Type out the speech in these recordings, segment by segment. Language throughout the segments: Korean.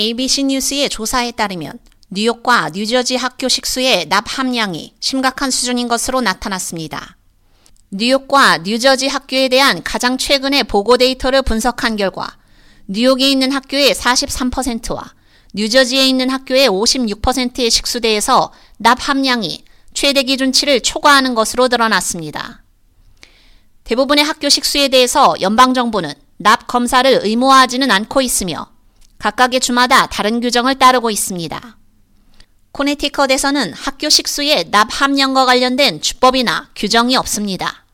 ABC 뉴스의 조사에 따르면 뉴욕과 뉴저지 학교 식수의 납 함량이 심각한 수준인 것으로 나타났습니다. 뉴욕과 뉴저지 학교에 대한 가장 최근의 보고 데이터를 분석한 결과 뉴욕에 있는 학교의 43%와 뉴저지에 있는 학교의 56%의 식수대에서 납 함량이 최대 기준치를 초과하는 것으로 드러났습니다. 대부분의 학교 식수에 대해서 연방정부는 납 검사를 의무화하지는 않고 있으며 각각의 주마다 다른 규정을 따르고 있습니다. 코네티컷에서는 학교 식수의 납 함량과 관련된 주법이나 규정이 없습니다.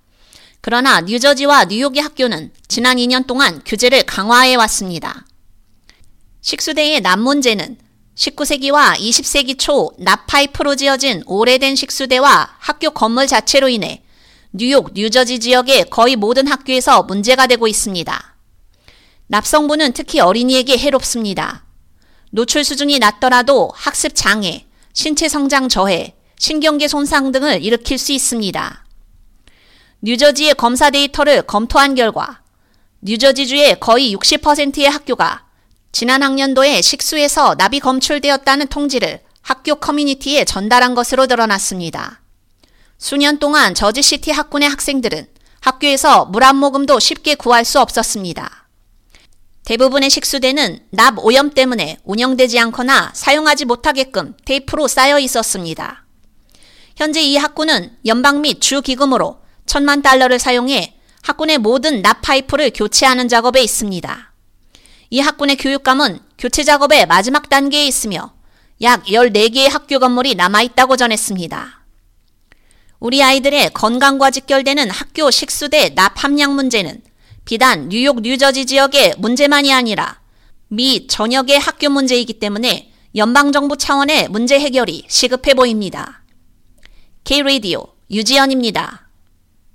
그러나 뉴저지와 뉴욕의 학교는 지난 2년 동안 규제를 강화해 왔습니다. 식수대의 납 문제는 19세기와 20세기 초 납파이프로 지어진 오래된 식수대와 학교 건물 자체로 인해 뉴욕, 뉴저지 지역의 거의 모든 학교에서 문제가 되고 있습니다. 납성분은 특히 어린이에게 해롭습니다. 노출 수준이 낮더라도 학습 장애, 신체 성장 저해, 신경계 손상 등을 일으킬 수 있습니다. 뉴저지의 검사 데이터를 검토한 결과 뉴저지주의 거의 60%의 학교가 지난 학년도에 식수에서 납이 검출되었다는 통지를 학교 커뮤니티에 전달한 것으로 드러났습니다. 수년 동안 저지시티 학군의 학생들은 학교에서 물 한 모금도 쉽게 구할 수 없었습니다. 대부분의 식수대는 납 오염 때문에 운영되지 않거나 사용하지 못하게끔 테이프로 쌓여 있었습니다. 현재 이 학군은 연방 및 주 기금으로 천만 달러를 사용해 학군의 모든 납 파이프를 교체하는 작업에 있습니다. 이 학군의 교육감은 교체 작업의 마지막 단계에 있으며 약 14개의 학교 건물이 남아있다고 전했습니다. 우리 아이들의 건강과 직결되는 학교 식수대 납 함량 문제는 비단 뉴욕, 뉴저지 지역의 문제만이 아니라 미 전역의 학교 문제이기 때문에 연방정부 차원의 문제 해결이 시급해 보입니다. K-Radio 유지연입니다.